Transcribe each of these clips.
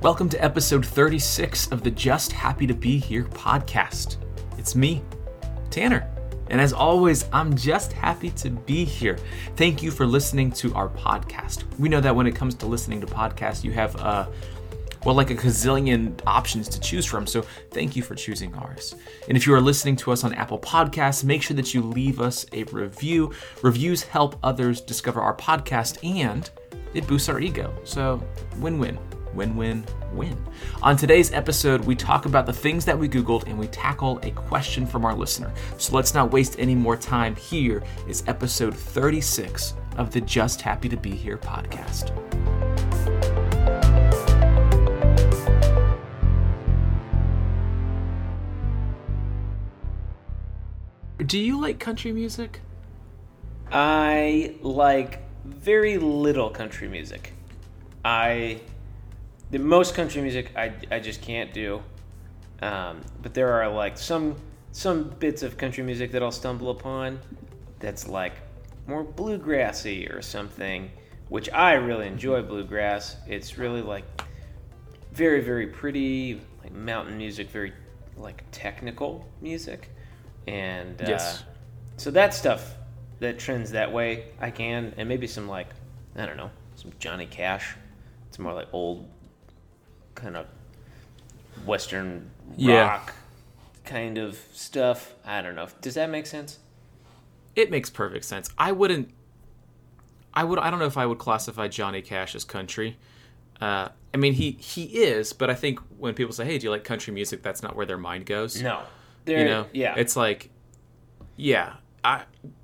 Welcome to episode 36 of the Just Happy to Be Here podcast. It's me, Tanner. And as always, I'm just happy to be here. Thank you for listening to our podcast. We know that when it comes to listening to podcasts, you have uh well like a gazillion options to choose from. So thank you for choosing ours. And if you are listening to us on Apple Podcasts, make sure that you leave us a review. Reviews help others discover our podcast and it boosts our ego. So win-win. Win win win. Win. On today's episode, we talk about the things that we Googled and we tackle a question from our listener. So let's not waste any more time. Here is episode 36 of the Just Happy to Be Here podcast. Do you like country music? I like very little country music. I the most country music I, I just can't do. Um, but there are like some some bits of country music that I'll stumble upon that's like more bluegrassy or something, which I really enjoy bluegrass. It's really like very very pretty like mountain music, very like technical music, and uh, Yes. so that stuff that trends that way I can, and maybe some like I don't know some Johnny Cash. It's more like old kind of western Yeah. rock kind of stuff. I don't know. Does that make sense? It makes perfect sense. I wouldn't. I would. I don't know if I would classify Johnny Cash as country. Uh, I mean, he he is, but I think when people say, "Hey, do you like country music?" That's not where their mind goes. No. You know. yeah. It's like, yeah. I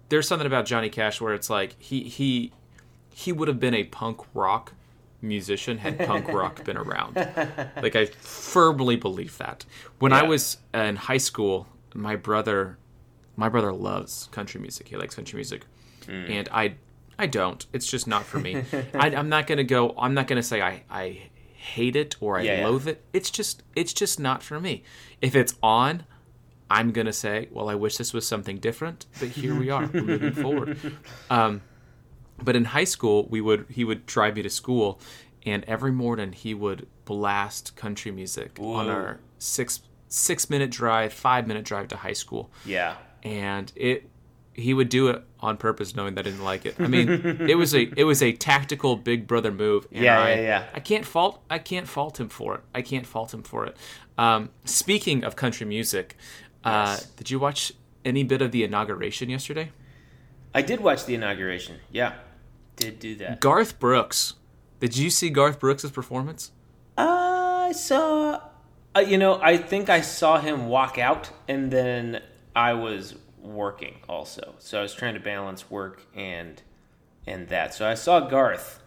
there's something about Johnny Cash where it's like he he he would have been a punk rock musician had punk rock been around. Like I firmly believe that. When I Yeah. was in high school, my brother my brother loves country music. He likes country music, Hmm. and I I don't. It's just not for me. I, I'm not gonna go. I'm not gonna say I I hate it or I Yeah, yeah. loathe it. It's just it's just not for me. If it's on, I'm gonna say, well, I wish this was something different, but here we are, we're moving forward. Um, but in high school, we would he would drive me to school, and every morning he would blast country music on our six six minute drive, five minute drive to high school, yeah. and it he would do it on purpose, knowing that I didn't like it. I mean, it was a it was a tactical big brother move. And Yeah, I, yeah, yeah. I can't fault I can't fault him for it. I can't fault him for it. Um, speaking of country music, uh, Yes. did you watch any bit of the inauguration yesterday? I did watch the inauguration. Yeah. Did do that. Garth Brooks. Did you see Garth Brooks' performance? I saw. Uh, you know, I think I saw him walk out, and then I was working also. So I was trying to balance work and and that. So I saw Garth.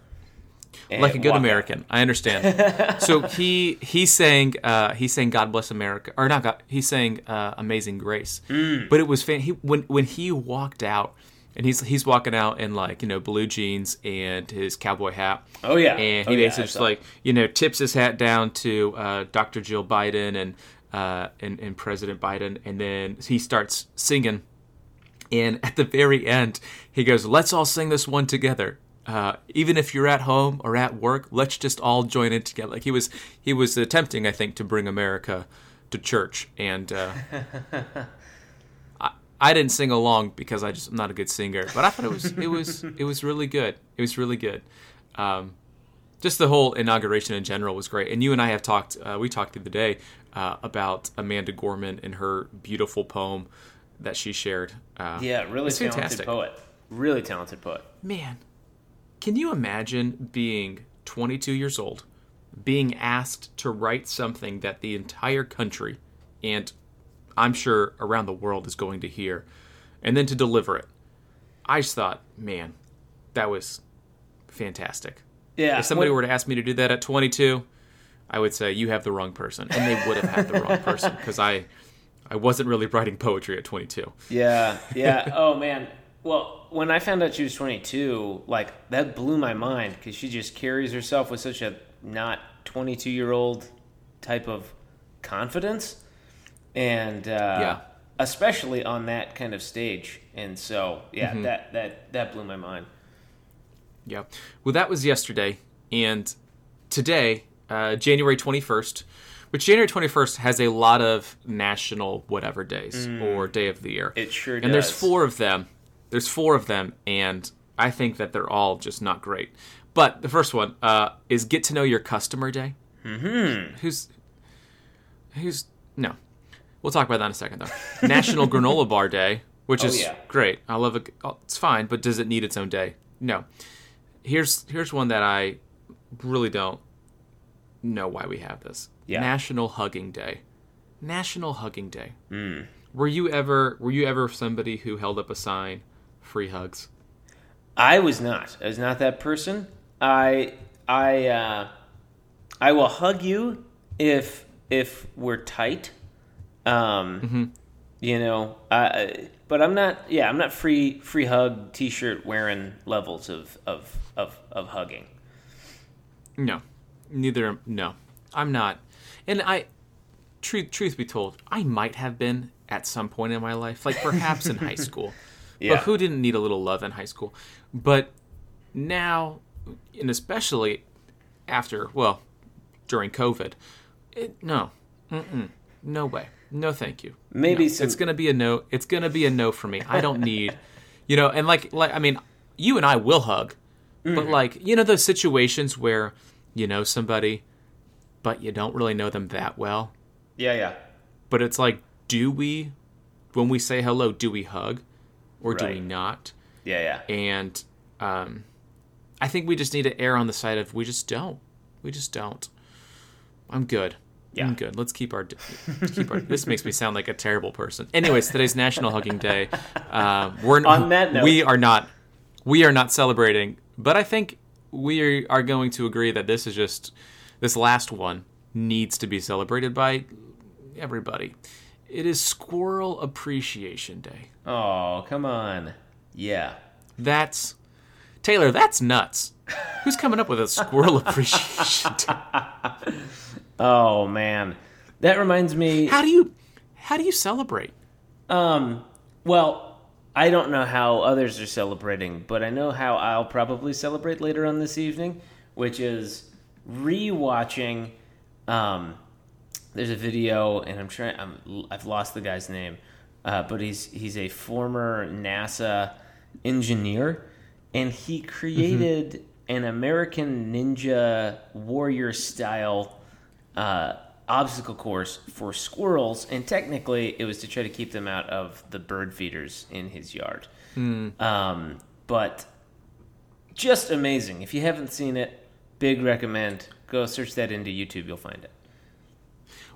like a good walk out. American. I understand. so he he sang uh, he sang "God Bless America" or not God. He sang uh, "Amazing Grace," Hmm. but it was fan- he when when he walked out. And he's he's walking out in like you know blue jeans and his cowboy hat. Oh, yeah. and Oh, he yeah, basically I just like you know tips his hat down to uh, Dr. Jill Biden and uh, and and President Biden, and then he starts singing. And at the very end, he goes, "Let's all sing this one together." Uh, even if you're at home or at work, let's just all join in together. Like he was, he was attempting, I think, to bring America to church, and uh, I, didn't sing along because I just I'm not a good singer. But I thought it was, it was, it was really good. It was really good. Um, just the whole inauguration in general was great. And you and I have talked. Uh, we talked the other day uh, about Amanda Gorman and her beautiful poem that she shared. Uh, Yeah, really talented fantastic. poet. Really talented poet. Man, can you imagine being 22 years old, being asked to write something that the entire country and I'm sure around the world is going to hear, and then to deliver it? I just thought, man, that was fantastic. Yeah. If somebody when- were to ask me to do that at 22, I would say you have the wrong person, and they would have had the wrong person because I, I wasn't really writing poetry at 22. Yeah, yeah. oh man. Well, when I found out she was 22, like that blew my mind because she just carries herself with such a not 22 year old type of confidence, and uh, Yeah. especially on that kind of stage. And so, yeah, Mm-hmm. that that that blew my mind. Yeah. Well, that was yesterday, and today uh, January 21st, which January 21st has a lot of national whatever days or day of the year. It sure and there's four of them. There's four of them, and I think that they're all just not great. But the first one uh, is Get to Know Your Customer Day. Mm-hmm. Who's who's no? We'll talk about that in a second, though. National Granola Bar Day, which Oh, is yeah. great. I love it. oh, It's fine, but does it need its own day? No. Here's here's one that I really don't know why we have this. Yeah. National Hugging Day. National Hugging Day. Were you ever were you ever somebody who held up a sign, free hugs? I was not. I was not that person. I I uh, I will hug you if if we're tight. Um, you know, I, but I'm not. Yeah, I'm not free free hug T-shirt wearing levels of of of, of hugging. No, neither. No, I'm not. And I, truth truth be told, I might have been at some point in my life, like perhaps in high school. Yeah. But who didn't need a little love in high school? But now, and especially after, well, during COVID, it, no, Mm-mm, no way, no, thank you. Maybe No. some- it's gonna be a no. It's gonna be a no for me. I don't need, you know, and like, like I mean, you and I will hug, but like, you know, those situations where you know somebody, but you don't really know them that well. Yeah, yeah. But it's like, do we, when we say hello, do we hug, or do we not? Yeah, yeah. And um, I think we just need to err on the side of we just don't. We just don't. I'm good. Yeah. Good. Let's keep our. keep our. This makes me sound like a terrible person. Anyways, today's National Hugging Day. Uh, we're On that note- we are not. We are not celebrating, but I think we are going to agree that this is just this last one needs to be celebrated by everybody. It is Squirrel Appreciation Day. Oh, come on. Yeah. That's Taylor. That's nuts. Who's coming up with a squirrel appreciation? Day? Oh man, that reminds me. How do you how do you celebrate? Um, well, I don't know how others are celebrating, but I know how I'll probably celebrate later on this evening, which is rewatching. Um, there's a video, and I'm trying. I'm, I've lost the guy's name, uh, but he's he's a former NASA engineer, and he created an American Ninja Warrior style uh, obstacle course for squirrels, and technically it was to try to keep them out of the bird feeders in his yard. Um, but just amazing. If you haven't seen it, big recommend. Go search that into YouTube. You'll find it.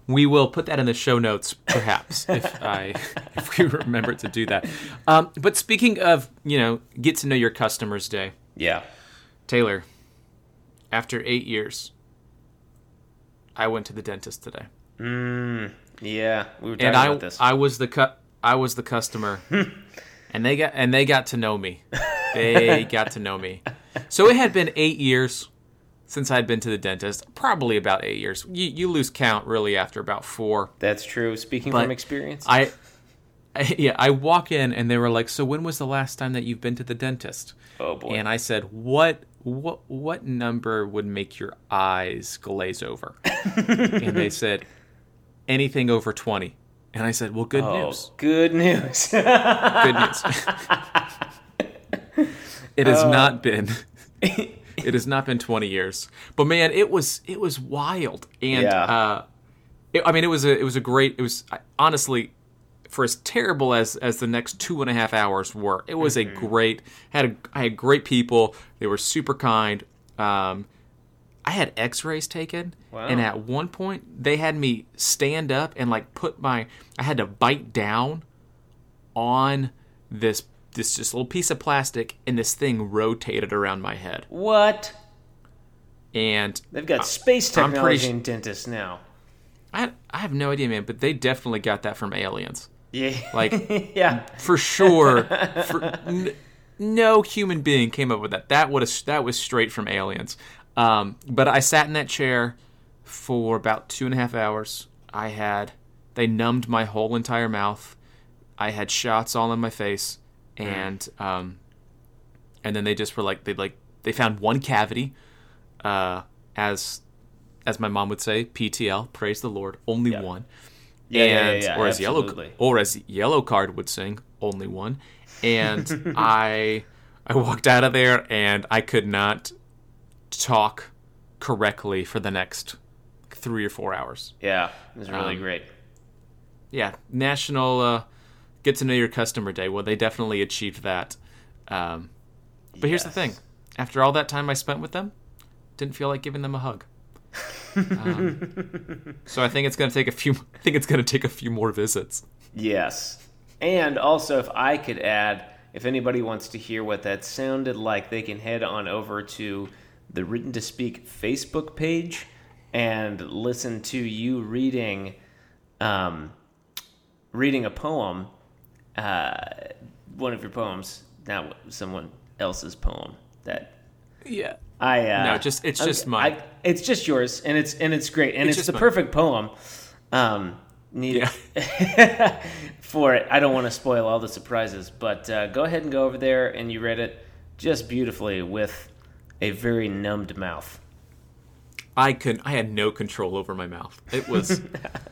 We will put that in the show notes, perhaps, if I if we remember to do that. Um, but speaking of, you know, get to know your customers day, Yeah. Taylor. After eight years, I went to the dentist today, Mm, yeah. We were talking and I about this. I was the cu- I was the customer, and they got and they got to know me. They got to know me. So it had been eight years since I'd been to the dentist. Probably about eight years. You you lose count really after about four. That's true. Speaking But from experience. I, I yeah, I walk in and they were like, "So when was the last time that you've been to the dentist?" oh boy. And I said, "What what what number would make your eyes glaze over?" and they said, "Anything over 20." And I said, "Well, good oh, news. good news. Good news." it has Oh. not been it has not been 20 years. But man, it was it was wild. And Yeah. uh it, I mean, it was a it was a great. It was I- honestly for as terrible as as the next two and a half hours were. It was Mm-hmm. a great. Had a, I had great people. They were super kind. Um, I had X-rays taken, Wow. and at one point they had me stand up and like put my. I had to bite down on this this just little piece of plastic, and this thing rotated around my head. what? And They've got space I'm pretty technology in dentists now. I I have no idea, man, but they definitely got that from aliens. Yeah. Like yeah. for sure. For, n- no human being came up with that. That would that was straight from aliens. Um, but I sat in that chair for about two and a half hours. I had they numbed my whole entire mouth. I had shots all in my face, and um, and then they just were like they like they found one cavity, uh, as as my mom would say, PTL, praise the Lord, only Yeah. one. Yeah, and yeah, yeah, or as yellow or as Yellowcard would sing, only one. And I I walked out of there and I could not talk correctly for the next three or four hours. Yeah, it was really Um, great. Yeah, National uh, Get to Know Your Customer Day. Well, they definitely achieved that. Um, but here's the thing: after all that time I spent with them, didn't feel like giving them a hug. Um, so I think it's gonna take a few. I think it's gonna take a few more visits. Yes. And also, if I could add, if anybody wants to hear what that sounded like, they can head on over to the Written to Speak Facebook page and listen to you reading, um, reading a poem, uh, one of your poems, not someone else's poem. That Yeah. I uh, No, just- it's I'm- just mine. I, it's just yours, and it's and it's great, and It's it's, the mine. perfect poem. Um, needed for it. I don't want to spoil all the surprises, but uh, go ahead and go over there, and you read it just beautifully with a very numbed mouth. I could I had no control over my mouth. It was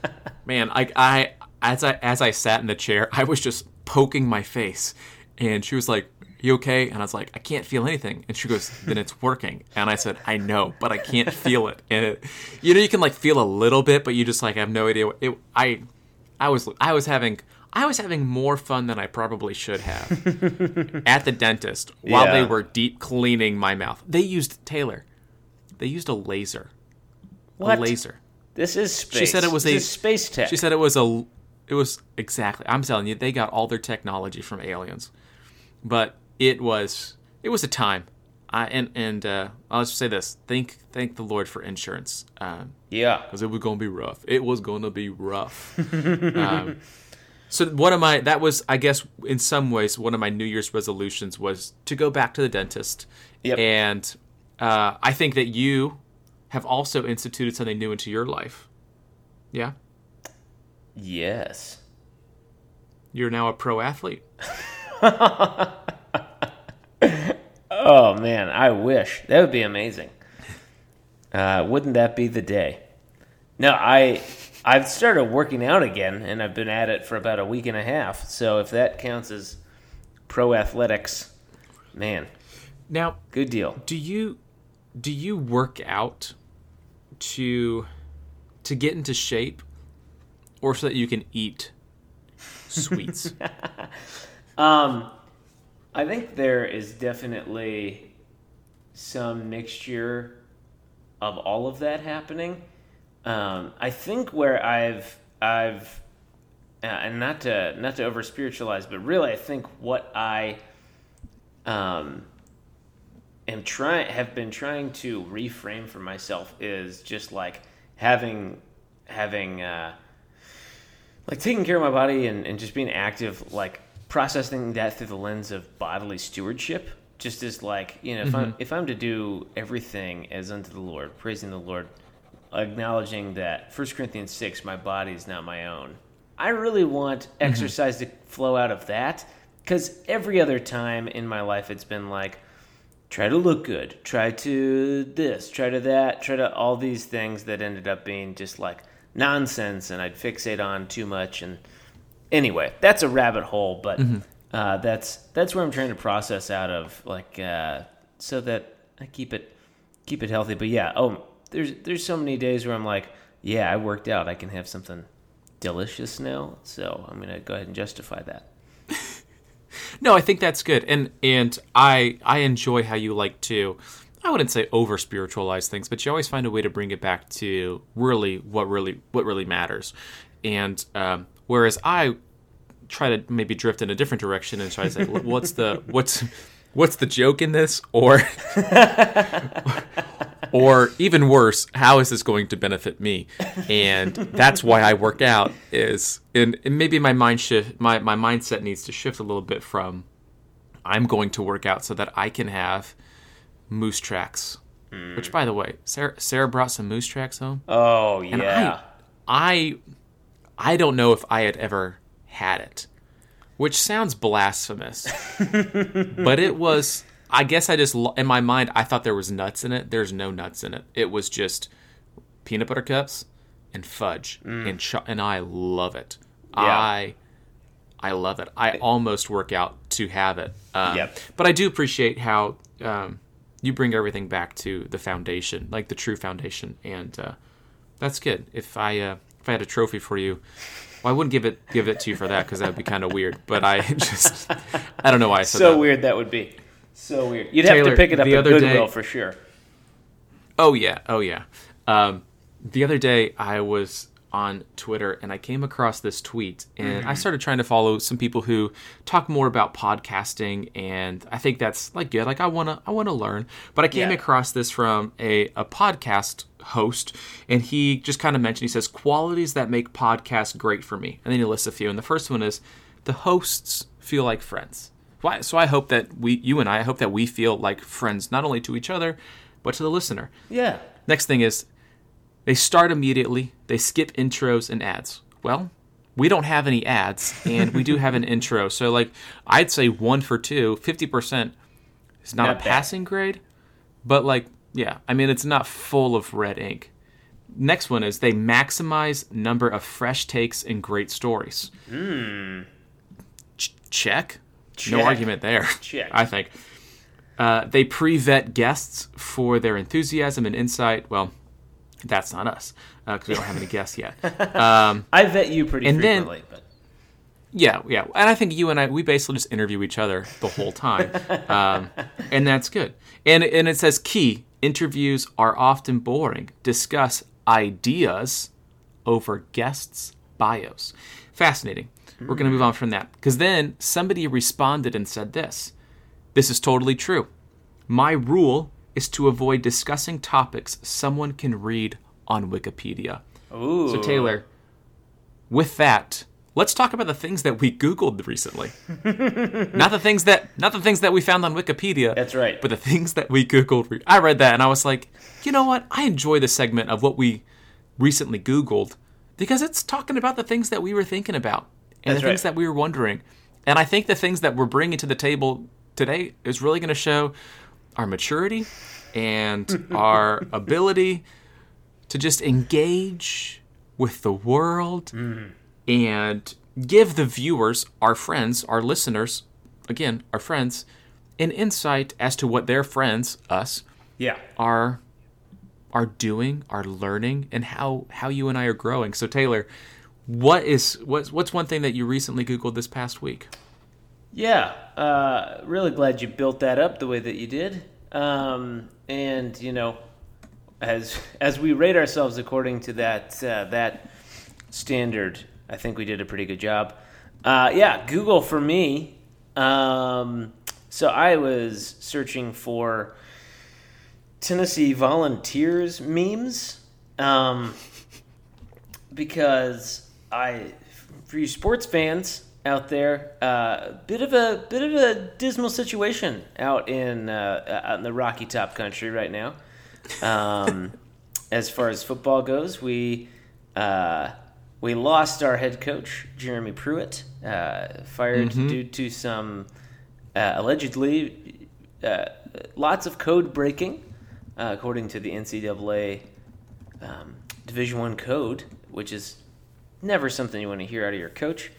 man, I I as I as I sat in the chair, I was just poking my face. And she was like, "You okay?" And I was like, "I can't feel anything." And she goes, "Then it's working." And I said, "I know, but I can't feel it." And it, you know, you can like feel a little bit, but you just like have no idea. What, it I I was I was having I was having more fun than I probably should have at the dentist while Yeah. they were deep cleaning my mouth. They used Taylor. They used a laser. What? A laser. This is space. said it was This a- is space tech. She said it was a. It was exactly. I'm telling you, they got all their technology from aliens, but it was it was a time. I and and uh, I'll just say this: thank thank the Lord for insurance, because yeah. Because it was gonna be rough. It was gonna be rough. um, so one of my that was I guess in some ways one of my New Year's resolutions was to go back to the dentist, Yep. and uh, I think that you have also instituted something new into your life. Yeah. Yes. You're now a pro athlete. Oh man, I wish that would be amazing. Uh, wouldn't that be the day? No, I I've started working out again, and I've been at it for about a week and a half. So if that counts as pro athletics, man, Now, good deal. do you do you work out to to get into shape or so that you can eat sweets? Um, I think there is definitely some mixture of all of that happening. Um, I think where I've I've uh, and not to not to over spiritualize, but really I think what I um, am trying have been trying to reframe for myself is just like having having uh, like taking care of my body and, and just being active, like processing that through the lens of bodily stewardship. Just as like you know, if I'm mm-hmm. if I'm to do everything as unto the Lord, praising the Lord, acknowledging that 1 Corinthians six, my body is not my own. I really want mm-hmm. exercise to flow out of that because every other time in my life it's been like try to look good, try to this, try to that, try to all these things that ended up being just like nonsense, and I'd fixate on too much. And anyway, that's a rabbit hole, but uh, that's that's where I'm trying to process out of, like, uh, so that I keep it keep it healthy. But yeah, oh, there's there's so many days where I'm like, yeah, I worked out, I can have something delicious now, so I'm gonna go ahead and justify that. no, I think that's good. And and I I enjoy how you like to I wouldn't say over spiritualize things, but you always find a way to bring it back to really what really what really matters. And um, whereas I try to maybe drift in a different direction and try to say what's the what's what's the joke in this? Or or even worse how is this going to benefit me? And that's why i work out is and, and maybe my mind shift my, my mindset needs to shift a little bit from i'm going to work out so that i can have moose tracks. Which hmm. by the way sarah, sarah brought some moose tracks home. Oh yeah. I, I, I don't know if I had ever had it, which sounds blasphemous, but it was. I guess I just in my mind I thought there was nuts in it. There's no nuts in it. It was just peanut butter cups and fudge, and cho- and I love it. Mm. Yeah. I I love it. I almost work out to have it. Um, Yep. But I do appreciate how um, you bring everything back to the foundation, like the true foundation, and uh, that's good. If I uh, I had a trophy for you, well, I wouldn't give it give it to you for that because that would be kind of weird. But I just I don't know why I said So that. weird that would be. So weird. You'd have to pick it up the at other Goodwill day- for sure. Oh yeah, oh yeah. Um, the other day I was on Twitter and I came across this tweet and I mm-hmm. started trying to follow some people who talk more about podcasting and I think that's like good. Like I wanna I wanna learn. But I came Yeah. across this from a, a podcast host and he just kind of mentioned he says qualities that make podcasts great for me. And then he lists a few. And the first one is the hosts feel like friends. Why- So I hope that we you and I, I hope that we feel like friends not only to each other, but to the listener. Yeah. Next thing is they start immediately, they skip intros and ads. Well, we don't have any ads and we do have an intro. So like I'd say 1 for 2, 50% is not, Not a bad. passing grade, but like yeah, I mean it's not full of red ink. Next one is they maximize number of fresh takes and great stories. Ch- check. No argument there. Check. I think. Uh, they pre-vet guests for their enthusiasm and insight. Well, that's not us because we don't have any guests yet. Um, I vet you pretty And then- frequently, but yeah, yeah, and I think you and I we basically just interview each other the whole time, um, and that's good. And and it says key interviews are often boring. Discuss ideas over guests' bios. Fascinating. We're going to move on from that because then somebody responded and said this. This is totally true. My rule is to avoid discussing topics someone can read on Wikipedia. ooh. So Taylor, with that, let's talk about the things that we Googled recently. not the things that not the things that we found on Wikipedia. That's right. But the things that we Googled. re- I read that and I was like, you know what? I enjoy the segment of what we recently Googled because it's talking about the things that we were thinking about and That's the things right. that we were wondering. And I think the things that we're bringing to the table today is really going to show our maturity and our ability to just engage with the world and give the viewers, our friends, our listeners, again, our friends, an insight as to what their friends, us, yeah. are are doing, are learning, and how how you and I are growing. So Taylor, what is what's what's one thing that you recently Googled this past week? Yeah, uh, really glad you built that up the way that you did. Um, and you know, as as we rate ourselves according to that uh, that standard, I think we did a pretty good job. Uh, yeah, Google for me. Um, so I was searching for Tennessee Volunteers memes um, because I, for you sports fans out there, uh, bit of a bit of a dismal situation out in uh, out in the Rocky Top country right now. Um, as far as football goes, we uh, we lost our head coach Jeremy Pruitt, uh, fired due to some uh, allegedly uh, lots of code breaking, uh, according to the NCAA um, Division One code, which is never something you want to hear out of your coach.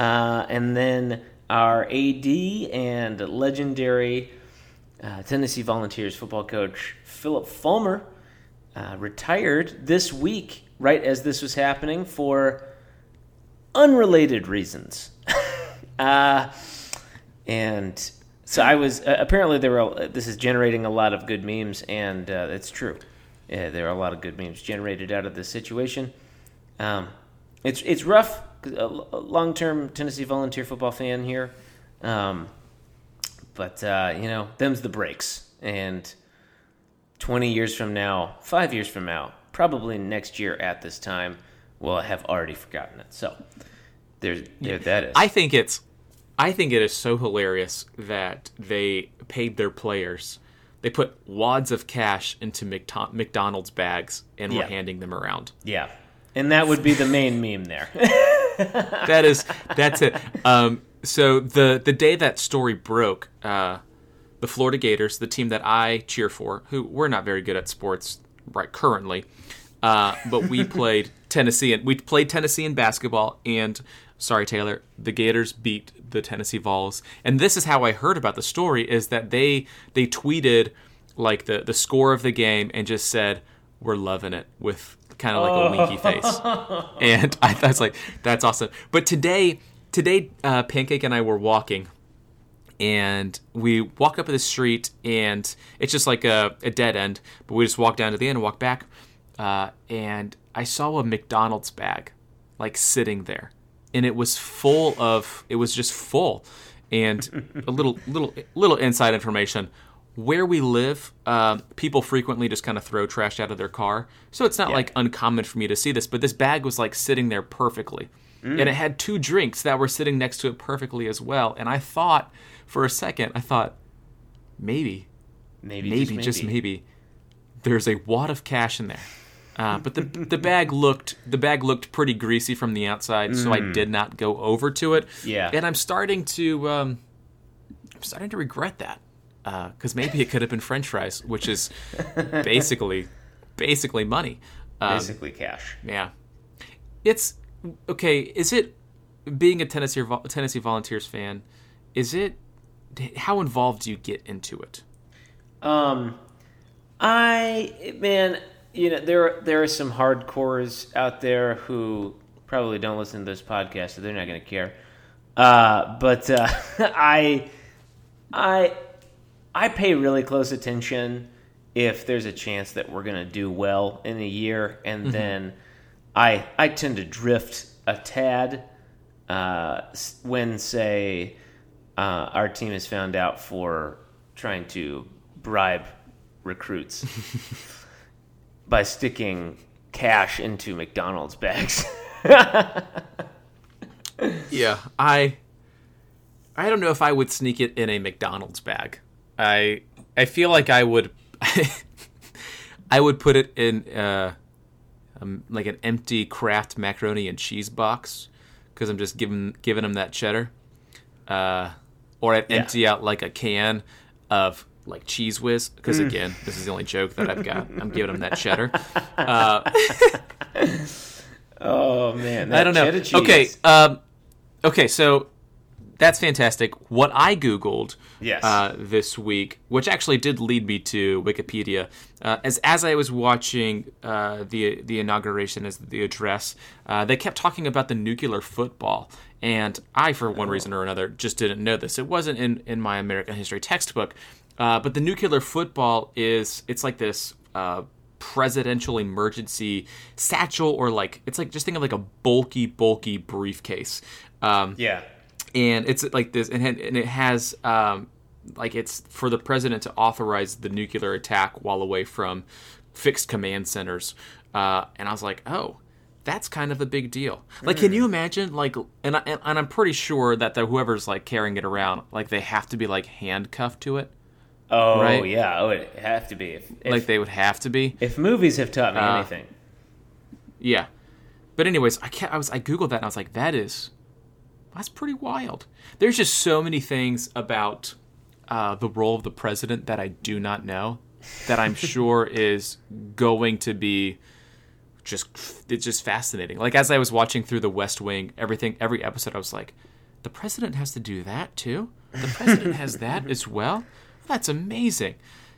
Uh, and then our AD and legendary uh, Tennessee Volunteers football coach Phillip Fulmer uh, retired this week, right as this was happening, for unrelated reasons. uh, and so I was uh, apparently there were. This is generating a lot of good memes, and it's true. Yeah, there are a lot of good memes generated out of this situation. Um, it's it's rough. A long term Tennessee volunteer football fan here, um, but uh, you know them's the breaks. And twenty years from now, five years from now, probably next year at this time, we'll have already forgotten it. So there's there that is. I think it's I think it is so hilarious that they paid their players. They put wads of cash into McDonald's bags and were Yeah. handing them around. yeah, and that would be the main meme there. that is that's it. Um, so the the day that story broke, uh, the Florida Gators, the team that I cheer for, who we're not very good at sports right currently, Uh, but we played Tennessee and we played Tennessee in basketball and sorry Taylor, the Gators beat the Tennessee Vols. And this is how I heard about the story is that they they tweeted like the the score of the game and just said we're loving it with kind of like a winky face. And I was like that's awesome. But today today uh, Pancake and I were walking and we walk up the street and it's just like a, a, dead end but we just walk down to the end and walk back uh, and i saw a mcdonald's bag like sitting there and it was full of it was just full and a little little little inside information where we live uh, people frequently just kind of throw trash out of their car so it's not yeah. like uncommon for me to see this but this bag was like sitting there perfectly mm. and it had two drinks that were sitting next to it perfectly as well and i thought for a second, I thought maybe, maybe, maybe, just maybe, just maybe there's a wad of cash in there. Uh, but the the bag looked the bag looked pretty greasy from the outside, mm. so I mm. did not go over to it. Yeah, and I'm starting to um, I'm starting to regret that because uh, maybe it could have been French fries, which is basically basically money, um, basically cash. Yeah, it's okay. Is it being a Tennessee Tennessee Volunteers fan? Is it how involved do you get into it? Um, I man, you know there there are some hardcores out there who probably don't listen to this podcast, so they're not going to care. Uh, but uh, I I I pay really close attention if there's a chance that we're going to do well in a year, and mm-hmm. then I I tend to drift a tad uh, when say uh, our team is found out for trying to bribe recruits by sticking cash into McDonald's bags. yeah, I I don't know if I would sneak it in a McDonald's bag. I I feel like I would I would put it in uh, um, like an empty Kraft macaroni and cheese box because I'm just giving giving them that cheddar. Uh, or I'd yeah. empty out like a can of like Cheez Whiz because mm. again, this is the only joke that I've got. I'm giving them that cheddar. Uh, oh man, I don't know. Okay, um, okay, so that's fantastic. What I googled yes. uh, this week, which actually did lead me to Wikipedia, uh, as as I was watching uh, the the inauguration as the address, uh, they kept talking about the nuclear football, and I, for one oh. reason or another, just didn't know this. It wasn't in in my American history textbook, uh, but the nuclear football is it's like this uh, presidential emergency satchel or like it's like just think of like a bulky bulky briefcase um, yeah and it's like this, and it has um, like it's for the president to authorize the nuclear attack while away from fixed command centers. Uh, and I was like, oh, that's kind of a big deal. Like, can you hmm. imagine? Like, and, I, and I'm pretty sure that the, whoever's like carrying it around, like they have to be like handcuffed to it. Oh right? yeah, oh it have to be. If, like they would have to be. If movies have taught me uh, anything. Yeah, but anyways, I can't. I was I googled that and I was like, that is that's pretty wild. There's just so many things about uh, the role of the president that I do not know that I'm sure is going to be just it's just fascinating. Like as I was watching through The West Wing, everything every episode I was like, the president has to do that too. The president has that as well. That's amazing.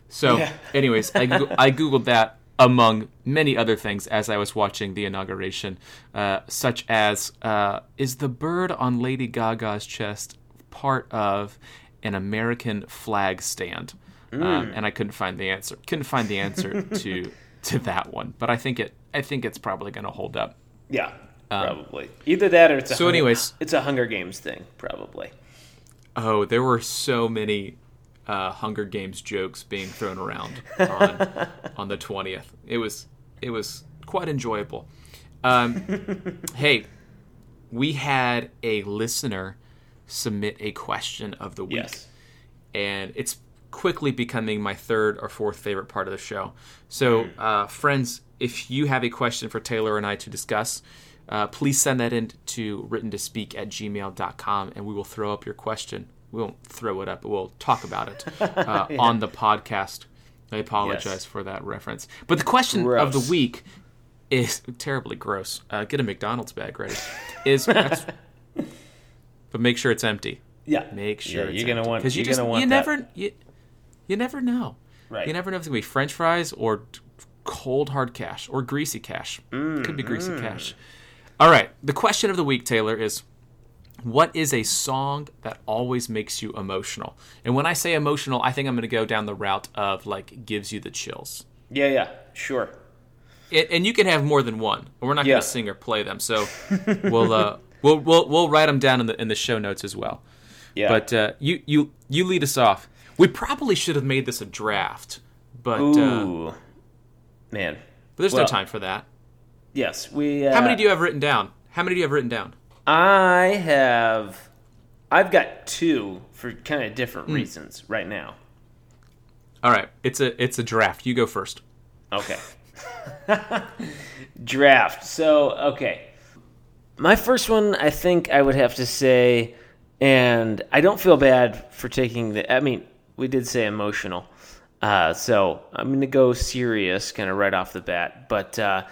So, yeah. anyways, I I googled that among many other things as I was watching the inauguration, uh, such as uh, is the bird on Lady Gaga's chest part of an American flag stand? Mm. Um, and I couldn't find the answer. Couldn't find the answer to to that one, but I think it. I think it's probably going to hold up. Yeah, um, probably either that or it's a so. Hunger, anyways, it's a Hunger Games thing, probably. Oh, there were so many uh, Hunger Games jokes being thrown around on, on the twentieth. It was it was quite enjoyable. Um, hey, we had a listener submit a question of the week, yes. and it's quickly becoming my third or fourth favorite part of the show. So, hmm. uh, friends, if you have a question for Taylor and I to discuss, uh, please send that in to written to speak at gmail.com and we will throw up your question we won't throw it up, but we'll talk about it uh, yeah. on the podcast. I apologize yes. for that reference. But the question Gross. of the week is terribly gross. Uh, get a McDonald's bag ready. Is but make sure it's empty. Yeah. Make sure Yeah, it's you're gonna empty. want- 'Cause you you're just gonna want you that. never you, you never know. Right. You never know if it's gonna be French fries or cold hard cash or greasy cash. Could be Mm, greasy cash. All right. The question of the week, Taylor, is what is a song that always makes you emotional? And when I say emotional, I think I'm going to go down the route of like gives you the chills. Yeah, yeah, sure. It, and you can have more than one. We're not Yeah. going to sing or play them, so we'll uh, we'll we'll we'll write them down in the in the show notes as well. Yeah. But uh, you you you lead us off. We probably should have made this a draft, but uh, Man. but there's well, no time for that. Yes, we uh, How many do you have written down? How many do you have written down? I have I've got two for kind of different Hmm. reasons right now. All right, it's a it's a draft. You go first. Okay. Draft. So, okay. My first one, I think I would have to say, and I don't feel bad for taking the. I mean, we did say emotional. Uh, so I'm going to go serious kind of right off the bat. But uh,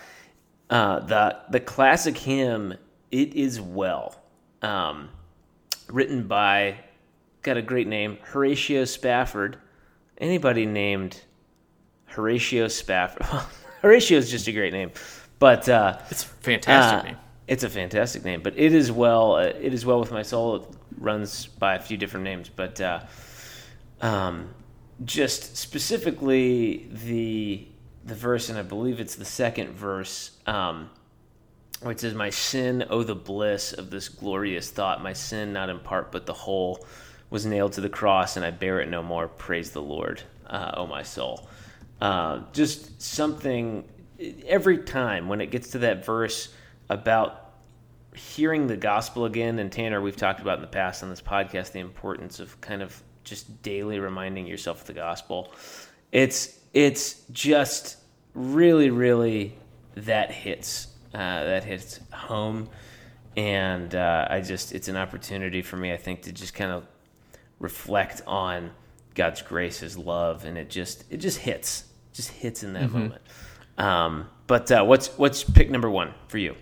uh, the, the classic hymn, It Is Well, um, written by, got a great name, Horatio Spafford. Anybody named Horatio Spafford. Horatio is just a great name, but uh, It's a fantastic uh, name. It's a fantastic name, but it is well. Uh, it is well with my soul. It runs by a few different names, but uh, um, just specifically the the verse, and I believe it's the second verse, um, where it says, "My sin, oh the bliss of this glorious thought! My sin, not in part but the whole, was nailed to the cross, and I bear it no more. Praise the Lord, uh, oh my soul." Uh, just something. Every time when it gets to that verse about hearing the gospel again, and Tanner, we've talked about in the past on this podcast the importance of kind of just daily reminding yourself of the gospel. It's it's just really, really that hits uh, that hits home, and uh, I just it's an opportunity for me, I think, to just kind of reflect on God's grace, His love, and it just it just hits, just hits in that moment. Um, but uh, what's what's pick number one for you?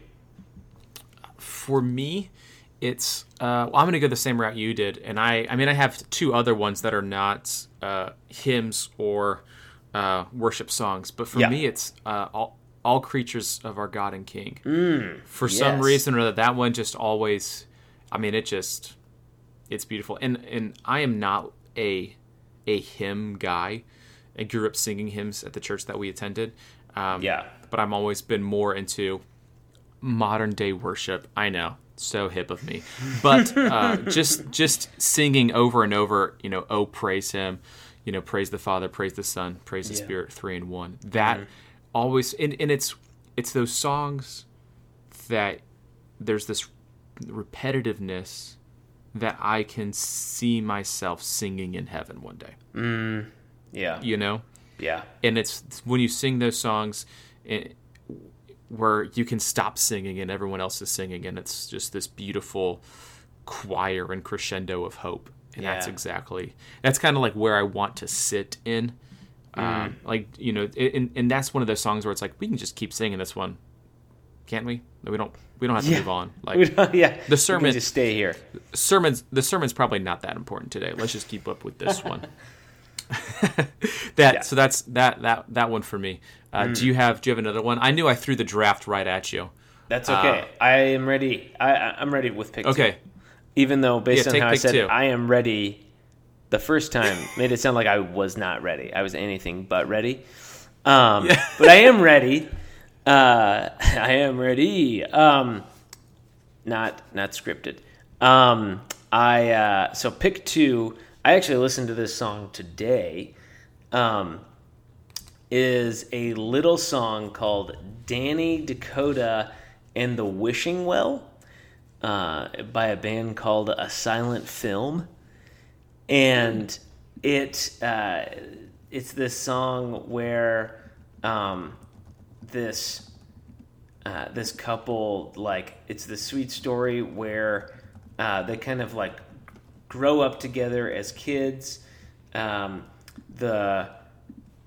For me, it's uh, well, I'm going to go the same route you did, and I I mean I have two other ones that are not uh, hymns or uh, worship songs, but for Yeah. me it's uh, all all creatures of our God and King. for some reason or other, that one just always, I mean, it just it's beautiful, and and I am not a a hymn guy. I grew up singing hymns at the church that we attended. Um, Yeah. but I've always been more into modern day worship. I know, so hip of me, but uh, just just singing over and over. You know, oh praise Him. You know, praise the Father, praise the Son, praise the Yeah. Spirit, three in one. That always, and, and it's it's those songs that there's this repetitiveness that I can see myself singing in heaven one day. Mm, yeah. You know, Yeah. and it's when you sing those songs it, where you can stop singing and everyone else is singing and it's just this beautiful choir and crescendo of hope and that's exactly that's kind of like where i want to sit in um, like you know and, and that's one of those songs where it's like we can just keep singing this one can't we we don't we don't have to Yeah. move on like yeah. The sermon- just stay here. sermons the sermon's probably not that important today let's just keep up with this one that Yeah. so that's that that that one for me uh, do you have do you have another one i knew i threw the draft right at you That's okay. I am ready. I, I'm ready with pick two. Uh, okay Even though based Yeah, on how I said two. I am ready, the first time made it sound like I was not ready. I was anything but ready. Um, But I am ready. Uh, I am ready. Um, not not scripted. Um, I uh, so pick two. I actually listened to this song today. Um, is a little song called Danny Dakota and the Wishing Well uh, by a band called A Silent Film. And it uh, it's this song where um, this uh, this couple like it's the sweet story where uh, they kind of like grow up together as kids. Um, the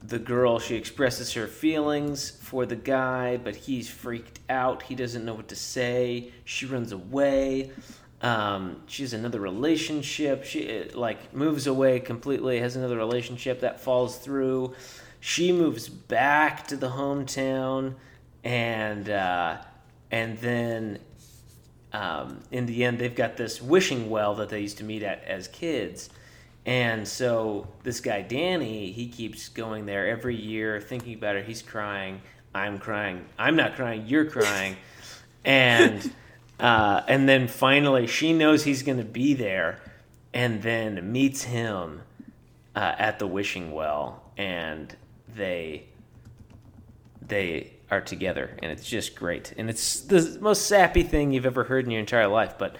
the girl she expresses her feelings for the guy, but he's freaked out. He doesn't know what to say. She runs away. Um, she has another relationship. She like moves away completely. Has another relationship that falls through. She moves back to the hometown, and uh, and then um, in the end, they've got this wishing well that they used to meet at as kids. And so this guy Danny, he keeps going there every year, thinking about it. He's crying. I'm crying. I'm not crying. You're crying. and uh, and then finally, she knows he's going to be there, and then meets him uh, at the wishing well, and they they are together, and it's just great. And it's the most sappy thing you've ever heard in your entire life. But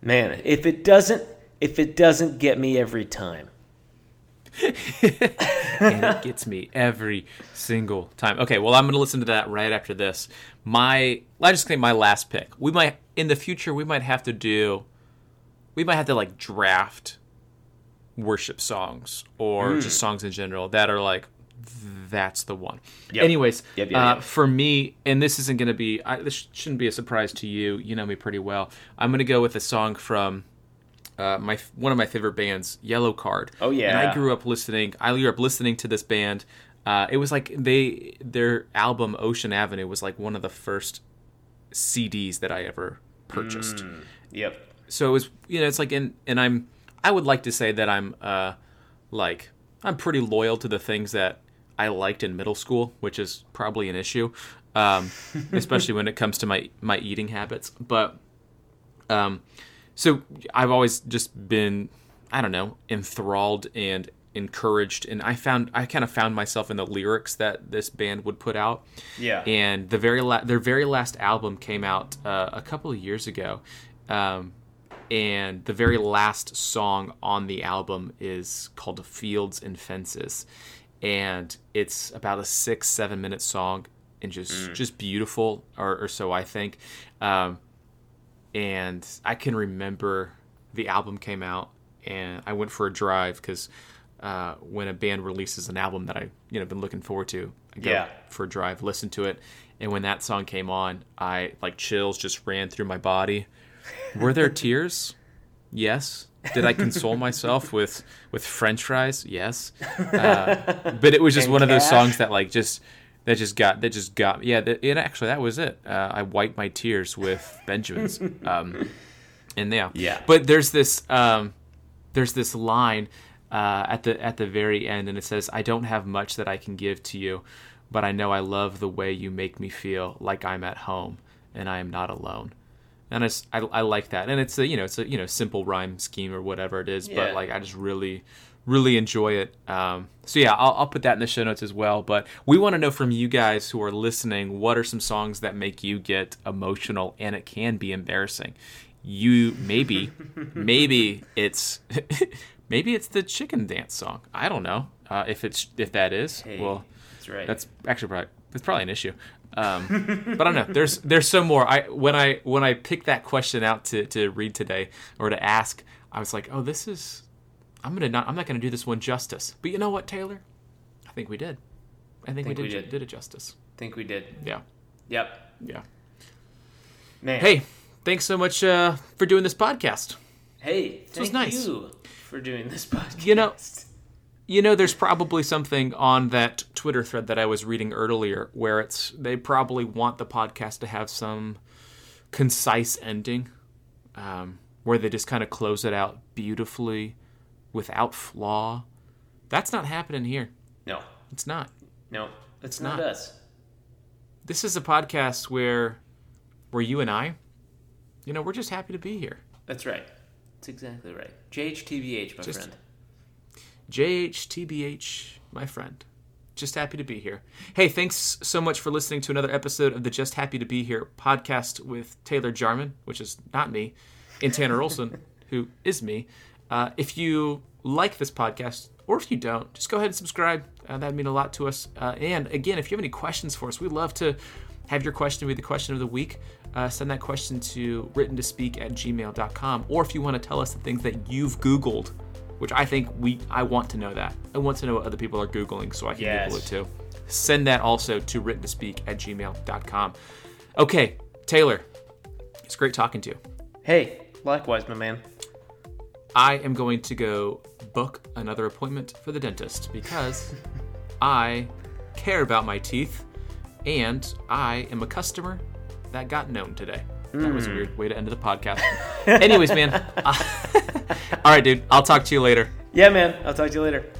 man, if it doesn't if it doesn't get me every time. and it gets me every single time. Okay, well, I'm going to listen to that right after this. My, I just think my last pick. We might in the future we might have to do, we might have to like draft worship songs or mm. just songs in general that are like that's the one. Yep. Anyways, yep, yep, uh, for me, and this isn't going to be, I, this shouldn't be a surprise to you. You know me pretty well. I'm going to go with a song from uh, my one of my favorite bands, Yellowcard. Oh yeah, and I grew up listening. I grew up listening to this band. Uh, it was like they their album Ocean Avenue was like one of the first CDs that I ever purchased. Mm, yep. So it was you know it's like and and I'm I would like to say that I'm uh like I'm pretty loyal to the things that I liked in middle school, which is probably an issue, um, especially when it comes to my my eating habits. But um, so I've always just been, I don't know, enthralled and encouraged and I found I kind of found myself in the lyrics that this band would put out. Yeah. And the very la- their very last album came out uh, a couple of years ago. Um, and the very last song on the album is called Fields and Fences. And it's about a 6-7 minute song and just mm. just beautiful or, or so I think. Um, and I can remember the album came out, and I went for a drive because uh, when a band releases an album that I you know been looking forward to, I go yeah. for a drive, listen to it, and when that song came on, I like chills just ran through my body. Were there tears? Yes. Did I console myself with with French fries? Yes. Uh, but it was just and one cash? of those songs that like just that just got that just got yeah that, it actually that was it. Uh, i wiped my tears with benjamin's. Um and yeah. Yeah. But there's this um there's this line uh, at the at the very end and it says i don't have much that i can give to you but i know i love the way you make me feel like i'm at home and i am not alone. And I, I, I like that. And it's a you know it's a you know simple rhyme scheme or whatever it is yeah. but like i just really really enjoy it. Um, so yeah, I'll, I'll, put that in the show notes as well. But we want to know from you guys who are listening, what are some songs that make you get emotional, and it can be embarrassing. You maybe, maybe it's maybe it's the chicken dance song. I don't know uh, if it's if that is. Hey, well, that's right. That's actually probably that's probably an issue. Um, but I don't know. There's there's some more. I when I when I picked that question out to to read today or to ask, I was like, oh, this is I'm gonna not I'm not gonna do this one justice. But you know what, Taylor? I think we did. I think, think we, did, we did did it justice. think we did. Yeah. Yep. Yeah. Man. Hey, thanks so much uh, for doing this podcast. Hey, this was nice. you for doing this podcast. You know, you know, there's probably something on that Twitter thread that I was reading earlier where it's they probably want the podcast to have some concise ending, um, where they just kind of close it out beautifully without flaw. That's not happening here. No. It's not. No, it's, it's not, not us. This is a podcast where where you and I, you know, we're just happy to be here. That's right. That's exactly right. JHTBH, my just friend. JHTBH, my friend. Just happy to be here. Hey, thanks so much for listening to another episode of the Just Happy to Be Here podcast with Taylor Jarman, which is not me, and Tanner Olson, who is me. Uh, if you like this podcast, or if you don't, just go ahead and subscribe. Uh, that'd mean a lot to us. Uh, and again, if you have any questions for us, we'd love to have your question be the question of the week. Uh, send that question to written to speak at gmail.com. Or if you want to tell us the things that you've Googled which I think we I want to know that. I want to know what other people are Googling so I can Yes. Google it too. Send that also to written to speak at gmail.com. Okay, Taylor, it's great talking to you. Hey, likewise, my man. I am going to go book another appointment for the dentist because I care about my teeth and I am a customer that got known today. That was a hmm. weird way to end the podcast. Anyways, man. Uh, all right, dude. I'll talk to you later. Yeah, man. I'll talk to you later.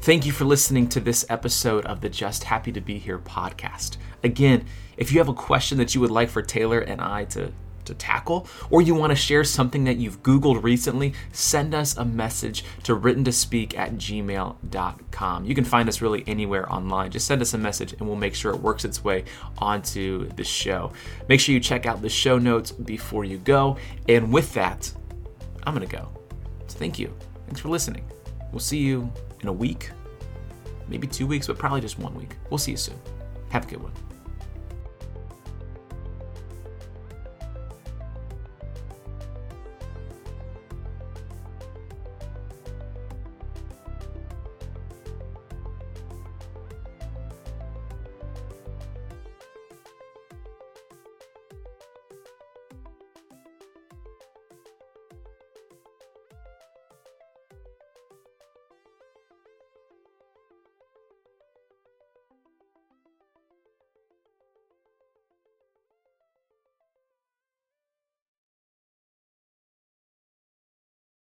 Thank you for listening to this episode of the Just Happy to Be Here podcast. Again, if you have a question that you would like for Taylor and I to, to tackle, or you want to share something that you've Googled recently, send us a message to written to speak at gmail.com. You can find us really anywhere online. Just send us a message and we'll make sure it works its way onto the show. Make sure you check out the show notes before you go. And with that, I'm going to go. So thank you. Thanks for listening. We'll see you in a week, maybe two weeks, but probably just one week. We'll see you soon. Have a good one.